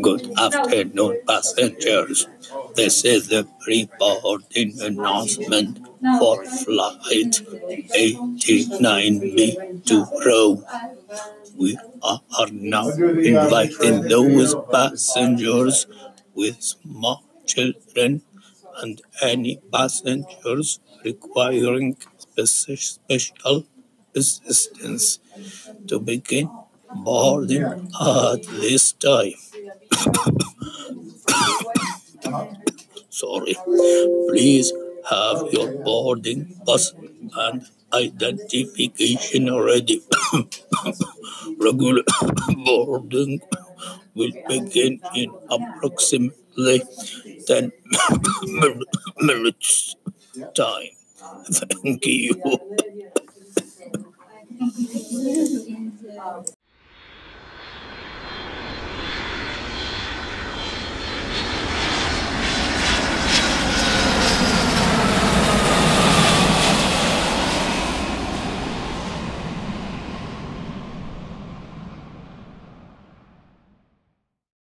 Good afternoon, passengers. This is the pre-boarding announcement for flight 89B to Rome. We are now inviting those passengers with small children and any passengers requiring speci- assistance to begin boarding at this time. Sorry. Please have your boarding pass and identification ready. Regular boarding will begin in approximately 10 minutes time. Thank you. um,